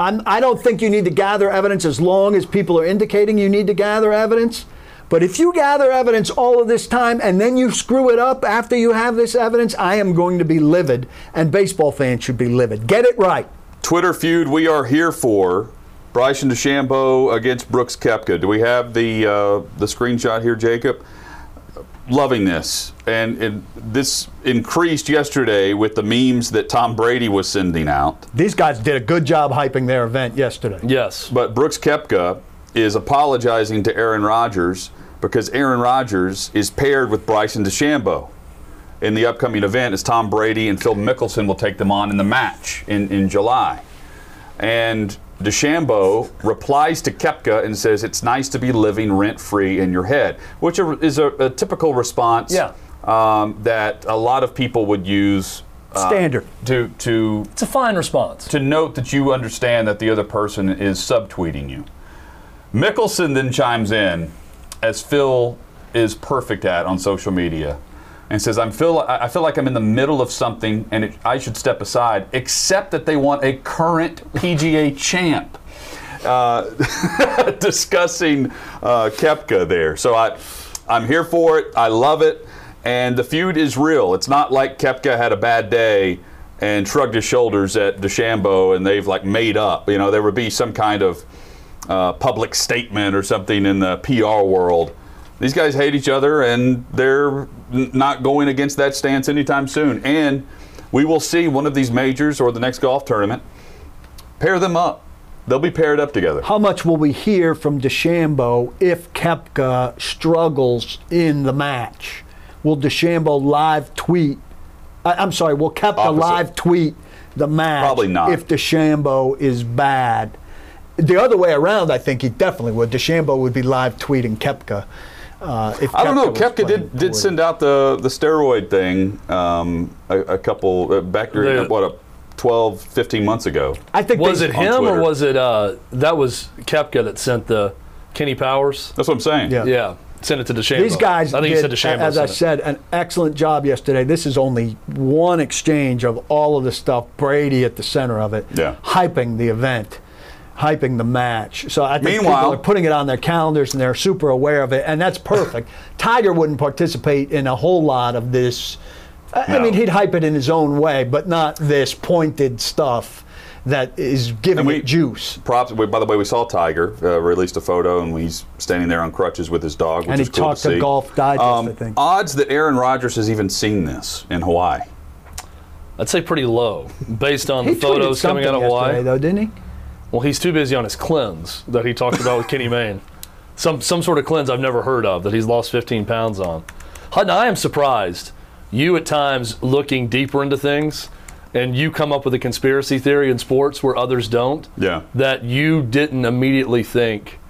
I'm, I don't think you need to gather evidence as long as people are indicating you need to gather evidence. But if you gather evidence all of this time and then you screw it up after you have this evidence, I am going to be livid, and baseball fans should be livid. Get it right. Twitter feud we are here for. Bryson DeChambeau against Brooks Koepka. Do we have the uh, the screenshot here, Jacob? Loving this, and, and this increased yesterday with the memes that Tom Brady was sending out. These guys did a good job hyping their event yesterday. yes, But Brooks Koepka is apologizing to Aaron Rodgers because Aaron Rodgers is paired with Bryson DeChambeau in the upcoming event as Tom Brady and Phil Mickelson will take them on in the match in, in July. And DeChambeau replies to Koepka and says, It's nice to be living rent free in your head, which is a, a typical response Yeah. um, that a lot of people would use. uh, Standard. to to it's a fine response. to note that you understand that the other person is subtweeting you. Mickelson then chimes in, as Phil is perfect at on social media, and says, "I'm feel I I feel like I'm in the middle of something, and it, I should step aside, except that they want a current PGA champ." Uh, [laughs] discussing uh, Koepka there, so I, I'm here for it. I love it, and the feud is real. It's not like Koepka had a bad day and shrugged his shoulders at DeChambeau, and they've like made up. You know, there would be some kind of uh, public statement or something in the PR world. These guys hate each other, and they're not going against that stance anytime soon. And we will see one of these majors or the next golf tournament pair them up. They'll be paired up together. How much will we hear from DeChambeau if Koepka struggles in the match? Will DeChambeau live tweet? I, I'm sorry, will Koepka Opposite. live tweet the match? Probably not. If DeChambeau is bad. The other way around, I think he definitely would. DeChambeau would be live tweeting Koepka. Uh, if I don't know. was Koepka did did poorly. send out the the steroid thing um, a, a couple uh, back during The- what a 12, 15 months ago. I think Was they- it on him or was it uh, that was Koepka that sent the Kenny Powers? That's what I'm saying. Yeah. Yeah, sent it to DeChambeau. These guys I think did, he said DeChambeau. as I sent it. said, an excellent job yesterday. This is only one exchange of all of the stuff. Brady at the center of it, Yeah. hyping the event, hyping the match. So I think Meanwhile- people are putting it on their calendars and they're super aware of it, and that's perfect. [laughs] Tiger wouldn't participate in a whole lot of this. I I No. mean, he'd hype it in his own way, but not this pointed stuff. that is giving And we- it juice. Props. we- By the way, we saw Tiger uh, released a photo, and he's standing there on crutches with his dog, which And he is cool talked to to. Golf Digest, Um, I think. Odds that Aaron Rodgers has even seen this in Hawaii. I'd say pretty low based on the photos coming out of something Hawaii. though, didn't he? Well, he's too busy on his cleanse that he talked about with Kenny [laughs] Mayne. Some some sort of cleanse I've never heard of that he's lost 15 pounds on. Hutton, I am surprised. You at times looking deeper into things, and you come up with a conspiracy theory in sports where others don't. Yeah. That you didn't immediately think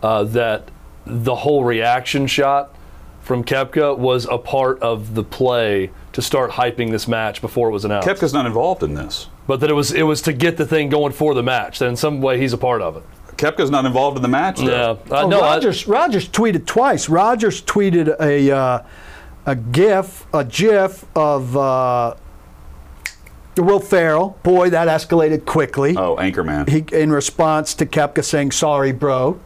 uh, that the whole reaction shot from Koepka was a part of the play to start hyping this match before it was announced. Koepka's not involved in this. But that it was it was to get the thing going for the match. That in some way he's a part of it. Koepka's not involved in the match. Yeah, uh, Oh, no, I- Rodgers, Rodgers tweeted twice. Rodgers tweeted a uh, a GIF, a GIF of uh, Will Ferrell. Boy, that escalated quickly. Oh, Anchorman. He in response to Koepka saying "Sorry, bro,"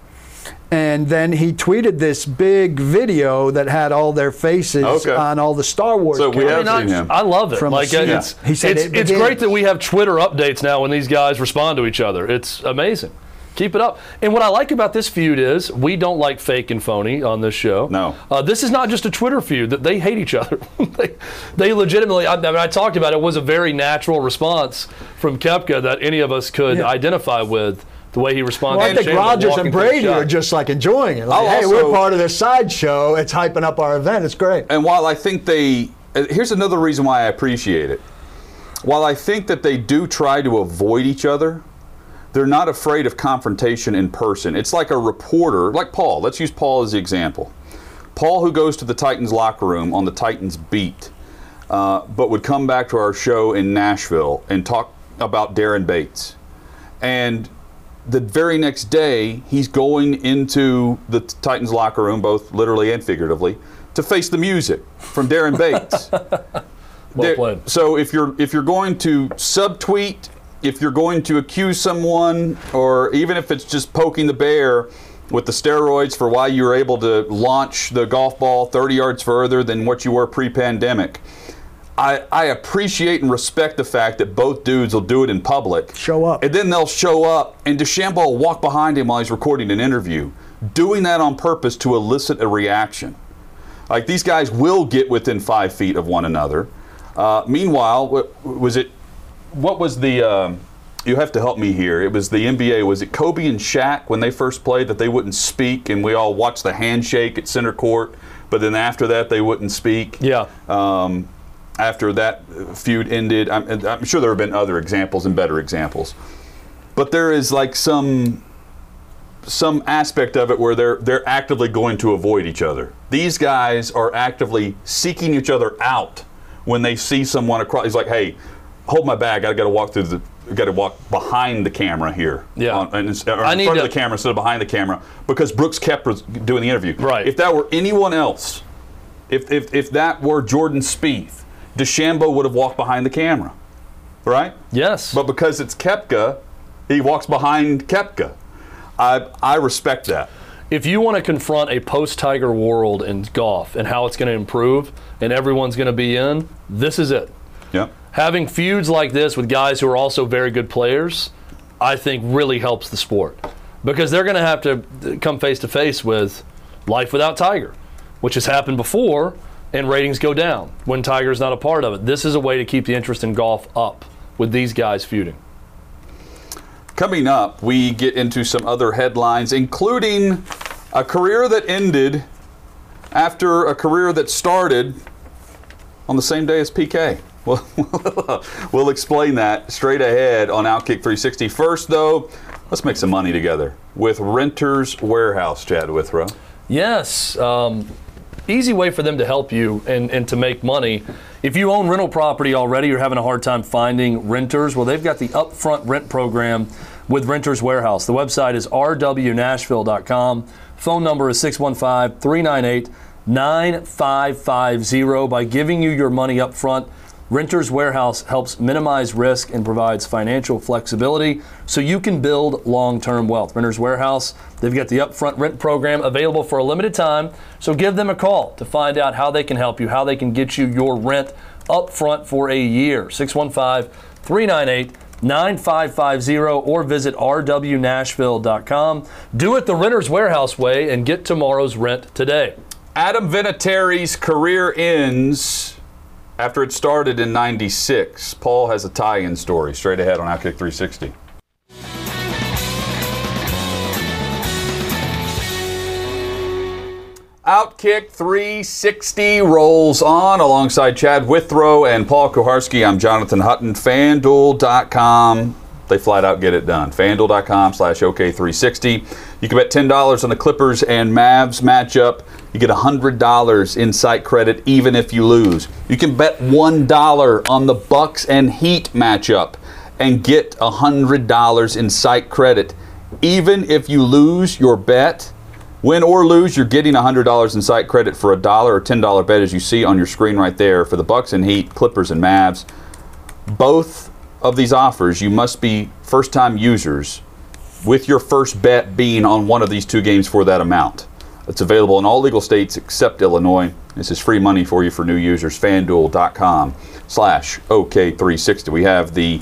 and then he tweeted this big video that had all their faces Okay. on all the Star Wars. So we have I, mean, seen I, him. I love it. From like the- it's, He said it's, it it's great that we have Twitter updates now when these guys respond to each other. It's amazing. Keep it up. And what I like about this feud is we don't like fake and phony on this show. No. Uh, this is not just a Twitter feud. That they hate each other. [laughs] they, they legitimately. I, I mean, I talked about it. it. Was a very natural response from Koepka that any of us could Yeah. identify with. The way he responded. Well, I think Rodgers and Brady are just like enjoying it. Like, I'll hey, also- we're part of this sideshow. It's hyping up our event. It's great. And while I think they, uh, here's another reason why I appreciate it. While I think that they do try to avoid each other, they're not afraid of confrontation in person. It's like a reporter, like Paul. Let's use Paul as the example. Paul, who goes to the Titans locker room on the Titans beat, uh, but would come back to our show in Nashville and talk about Darren Bates. And the very next day, he's going into the Titans locker room, both literally and figuratively, to face the music from Darren [laughs] Bates. Well played. So if you're if you're going to subtweet, if you're going to accuse someone, or even if it's just poking the bear with the steroids for why you were able to launch the golf ball 30 yards further than what you were pre-pandemic. I, I appreciate and respect the fact that both dudes will do it in public. Show up. And then they'll show up, and DeChambeau will walk behind him while he's recording an interview, doing that on purpose to elicit a reaction. Like these guys will get within five feet of one another. Uh, meanwhile, what, was it? What was the? Um, you have to help me here. It was the NBA. Was it Kobe and Shaq when they first played that they wouldn't speak, and we all watched the handshake at center court, but then after that they wouldn't speak. Yeah. Um, after that feud ended, I'm, I'm sure there have been other examples and better examples, but there is like some some aspect of it where they're they're actively going to avoid each other. These guys are actively seeking each other out when they see someone across. He's like, "Hey, hold my bag. I got to walk through the. Got to walk behind the camera here. Yeah. on, and, it's- or I in need front of to- the camera instead of behind the camera because Brooks kept doing the interview. Right. If that were anyone else, if if, if that were Jordan Spieth, DeChambeau would have walked behind the camera, right? Yes. But because it's Koepka, he walks behind Koepka. I I respect that. if you want to confront a post Tiger world in golf and how it's going to improve and everyone's going to be in, this is it. Yeah. Having feuds like this with guys who are also very good players, I think really helps the sport because they're going to have to come face to face with life without Tiger, which has happened before, and ratings go down when Tiger's not a part of it. This is a way to keep the interest in golf up with these guys feuding. Coming up, we get into some other headlines, including a career that ended after a career that started on the same day as PK. [laughs] Well, we'll explain that straight ahead on Outkick 360. First, though, let's make some money together with Renters Warehouse, Chad Withrow. Yes. Um, easy way for them to help you and, and to make money. If you own rental property already, you're having a hard time finding renters. Well, they've got the upfront rent program with Renters Warehouse. The website is rwnashville.com. Phone number is 615 398 9550. By giving you your money up front, Renters Warehouse helps minimize risk and provides financial flexibility so you can build long term wealth. Renters Warehouse, they've got the upfront rent program available for a limited time, so give them a call to find out how they can help you, how they can get you your rent up front for a year. 615 398 9550 or visit rwnashville.com. Do it the renter's warehouse way and get tomorrow's rent today. Adam Vinatieri's career ends after it started in 96. Paul has a tie in story straight ahead on Outkick 360. Outkick 360 rolls on alongside Chad Withrow and Paul Kuharsky. I'm Jonathan Hutton. FanDuel.com. They flat out get it done. FanDuel.com slash OK360. You can bet $10 on the Clippers and Mavs matchup. You get $100 in site credit even if you lose. You can bet $1 on the Bucks and Heat matchup and get $100 in site credit even if you lose your bet. Win or lose, you're getting $100 in site credit for a dollar or $10 bet as you see on your screen right there for the Bucks and Heat, Clippers and Mavs. Both of these offers, you must be first-time users with your first bet being on one of these two games for that amount. It's available in all legal states except Illinois. This is free money for you for new users. FanDuel.com slash OK360. We have the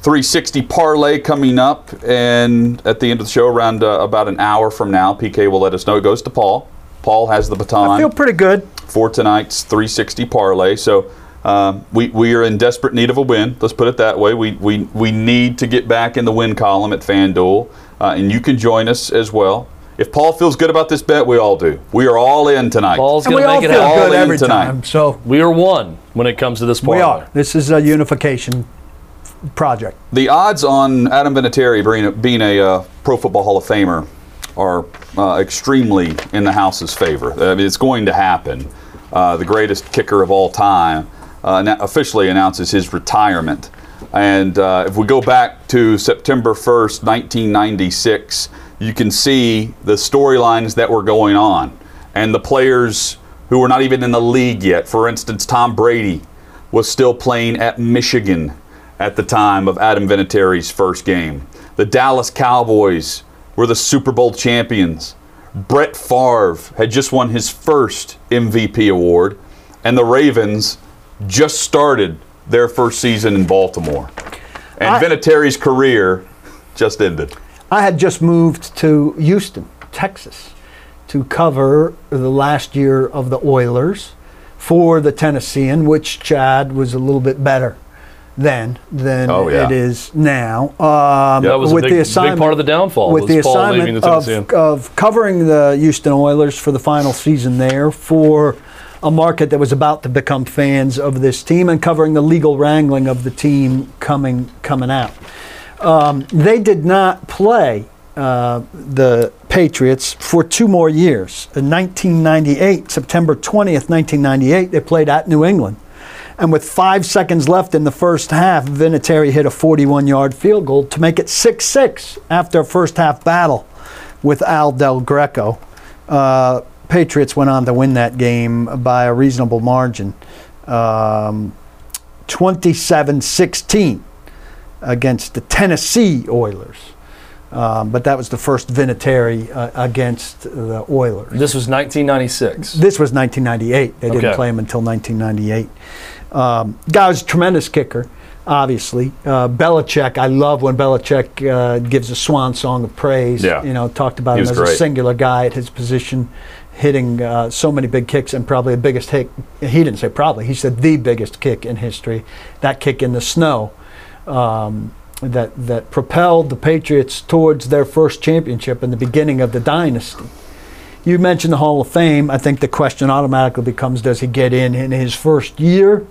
360 parlay coming up, and at the end of the show, around uh, about an hour from now, PK will let us know. It goes to Paul. Paul has the baton I feel pretty good. for tonight's 360 parlay. So um, we, we are in desperate need of a win. Let's put it that way. We, we, we need to get back in the win column at FanDuel, uh, and you can join us as well. If Paul feels good about this bet, we all do. We are all in tonight. Paul's going we to all make it feel happen. All good in every tonight. time. So We are one when it comes to this parlay. we are. This is a unification project. The odds on Adam Vinatieri being, being a uh, Pro Football Hall of Famer are uh, extremely in the House's favor. I mean, it's going to happen. Uh, the greatest kicker of all time uh, officially announces his retirement. And uh, if we go back to September 1st, 1996, you can see the storylines that were going on and the players who were not even in the league yet. For instance, Tom Brady was still playing at Michigan at the time of Adam Vinatieri's first game. The Dallas Cowboys were the Super Bowl champions. Brett Favre had just won his first MVP award, and the Ravens just started their first season in Baltimore. And I- Vinatieri's career just ended. I had just moved to Houston, Texas, to cover the last year of the Oilers for the Tennessean, which Chad was a little bit better then than Oh, yeah. it is now. Um, That was a with big- the big assignment, part of the downfall With was the assignment leaving the of, of covering the Houston Oilers for the final season there for a market that was about to become fans of this team and covering the legal wrangling of the team coming coming out. Um, they did not play uh, the Patriots for two more years. In 1998, September 20th, 1998, they played at New England. And with five seconds left in the first half, Vinatieri hit a 41 yard field goal to make it 6 6 after a first half battle with Al Del Greco. Uh, Patriots went on to win that game by a reasonable margin um, 27 16 against the Tennessee Oilers. Um, but that was the first Vinatieri uh, against the Oilers. This was 1996. This was 1998. They didn't Okay. play him until 1998. Um, guy was a tremendous kicker, obviously. Uh, Belichick, I love when Belichick uh, gives a swan song of praise. Yeah. You know, talked about He him as a singular guy at his position, hitting uh, so many big kicks and probably the biggest hit. He didn't say probably, he said the biggest kick in history. That kick in the snow. Um, that, that propelled the Patriots towards their first championship in the beginning of the dynasty. You mentioned the Hall of Fame. I think the question automatically becomes does he get in in his first year?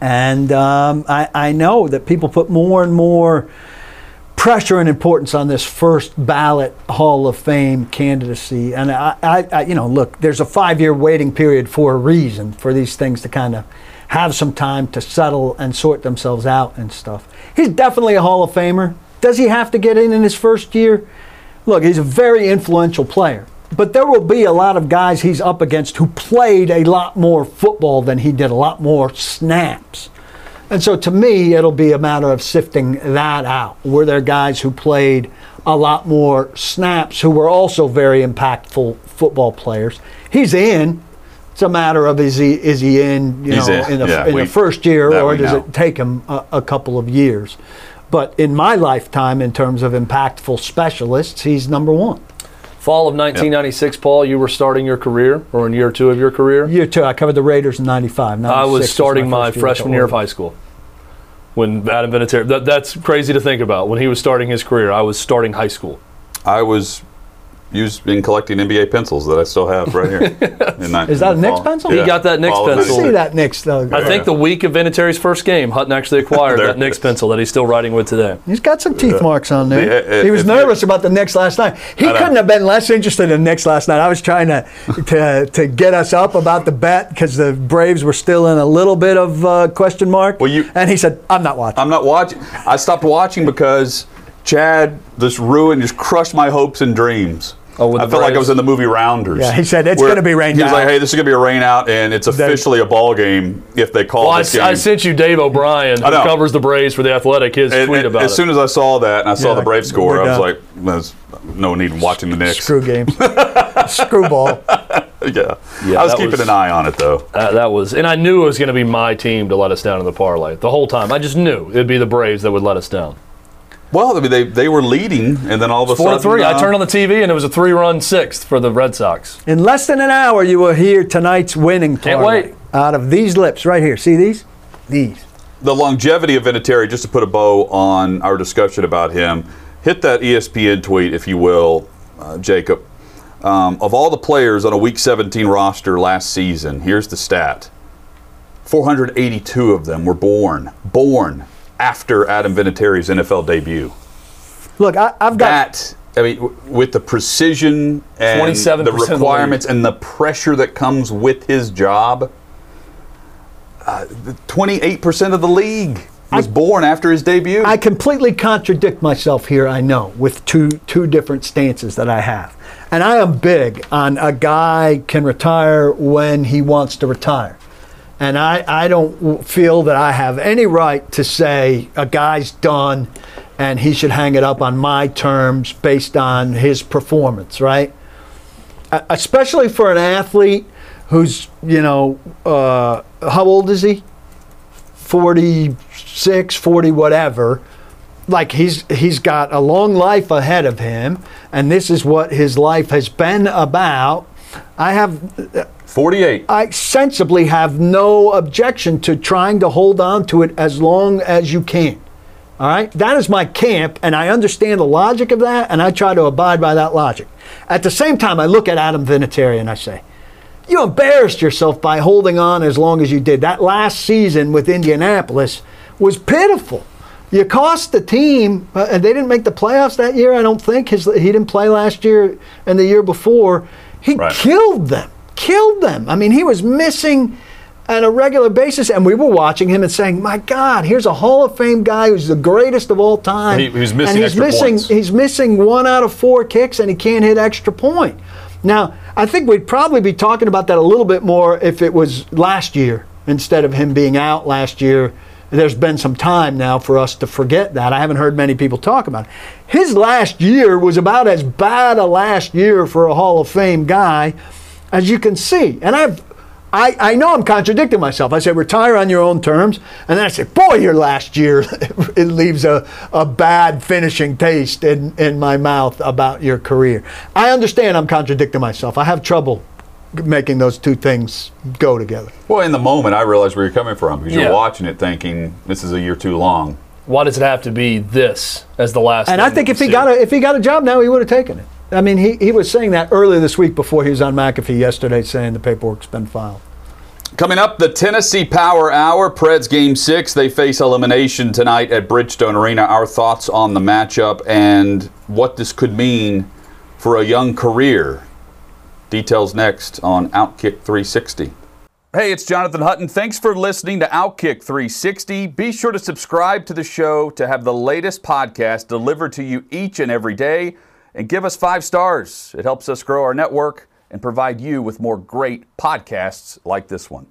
And um, I, I know that people put more and more pressure and importance on this first ballot Hall of Fame candidacy. And I, I, I you know, look, there's a five year waiting period for a reason for these things to kind of have some time to settle and sort themselves out and stuff. He's definitely a Hall of Famer. Does he have to get in in his first year? Look, he's a very influential player. But there will be a lot of guys he's up against who played a lot more football than he did, a lot more snaps. And so to me, it'll be a matter of sifting that out. Were there guys who played a lot more snaps who were also very impactful football players? He's in. It's a matter of is he is he in you He's know in, in, the, yeah, in we- the first year or does know. it take him a, a couple of years? but in my lifetime, in terms of impactful specialists, he's number one. Fall of 1996, Paul, you were starting your career, or in year two of your career. Year two, I covered the Raiders in '95. I was starting my, first freshman year of high school when Adam Vinatieri. That, that's crazy to think about. When he was starting his career, I was starting high school. I was using collecting NBA pencils that I still have right here. [laughs] in nine- Is that a in Knicks fall. pencil? He got that Knicks Fall of pencil. See that Knicks though. I think the week of Vinatieri's first game, Hutton actually acquired There- that Knicks pencil that he's still writing with today. He's got some teeth marks on there. Yeah, he was if- nervous about the Knicks last night. He I know. couldn't have been less interested in the Knicks last night. I was trying to to, to get us up about the bet because the Braves were still in a little bit of uh, question mark. Well, you- and he said, "I'm not watching." I'm not watching. I stopped watching because Chad this ruin just crushed my hopes and dreams. Oh, with I the felt like I was in the movie Rounders. Yeah, he said, "It's gonna be rained He was out." like, "Hey, this is gonna be a rain out, and it's officially a ball game if they call Well, I, this game." I sent you Dave O'Brien, who covers the Braves for the Athletic, his And- tweet and about as it. soon as I saw that and I saw Yeah, the Brave score, I was like, "There's no need in watching the Knicks." Screw games. [laughs] Screwball. Yeah. Yeah, I was keeping was- an eye on it though. Uh, that was, and I knew it was going to be my team to let us down in the parlay the whole time. I just knew it'd be the Braves that would let us down. Well, I mean, they, they were leading, and then all of a Four sudden, to three. uh, I turned on the TV and it was a three-run sixth for the Red Sox. In less than an hour, you will hear tonight's winning Can't wait. out of these lips right here. See these? These. the longevity of Vinatieri, just to put a bow on our discussion about him, hit that ESPN tweet, if you will, uh, Jacob. Um, of all the players on a Week 17 roster last season, here's the stat: 482 of them were born born after Adam Vinatieri's NFL debut. Look, I, I've got. That I mean, w- with the precision and the of the requirements and the pressure that comes with his job, uh, 28% of the league was born after his debut. I completely contradict myself here, I know, with two two different stances that I have. And I am big on a guy can retire when he wants to retire. And I, I don't feel that I have any right to say a guy's done and he should hang it up on my terms based on his performance, right? Especially for an athlete who's, you know, uh, how old is he? 46, 40, whatever. Like he's he's got a long life ahead of him, and this is what his life has been about. I have 48. I sensibly have no objection to trying to hold on to it as long as you can. All right? That is my camp, and I understand the logic of that, and I try to abide by that logic. At the same time, I look at Adam Vinatieri and I say, you embarrassed yourself by holding on as long as you did. That last season with Indianapolis was pitiful. You cost the team, uh, and they didn't make the playoffs that year. I don't think his, he didn't play last year and the year before. He Right. killed them, killed them. I mean, he was missing on a regular basis, and we were watching him and saying, "My God, here's a Hall of Fame guy who's the greatest of all time." He- he was missing and he's missing points. he's missing one out of four kicks and he can't hit extra point. Now, I think we'd probably be talking about that a little bit more if it was last year instead of him being out last year. There's been some time now for us to forget that. I haven't heard many people talk about it. His last year was about as bad a last year for a Hall of Fame guy as you can see. And I've I, I know I'm contradicting myself. I said retire on your own terms, and then I said, boy, your last year [laughs] it leaves a, a bad finishing taste in, in my mouth about your career. I understand I'm contradicting myself. I have trouble making those two things go together. Well, in the moment, I realize where you're coming from because Yeah. you're watching it thinking this is a year too long. Why does it have to be this as the last? And I think if he got a if he got a job now, he would have taken it. I mean, he, he was saying that earlier this week before he was on McAfee yesterday, saying the paperwork's been filed. Coming up, the Tennessee Power Hour, Preds Game 6. They face elimination tonight at Bridgestone Arena. Our thoughts on the matchup and what this could mean for a young career. Details next on Outkick 360. Hey, it's Jonathan Hutton. Thanks for listening to Outkick 360. Be sure to subscribe to the show to have the latest podcast delivered to you each and every day. And give us five stars. It helps us grow our network and provide you with more great podcasts like this one.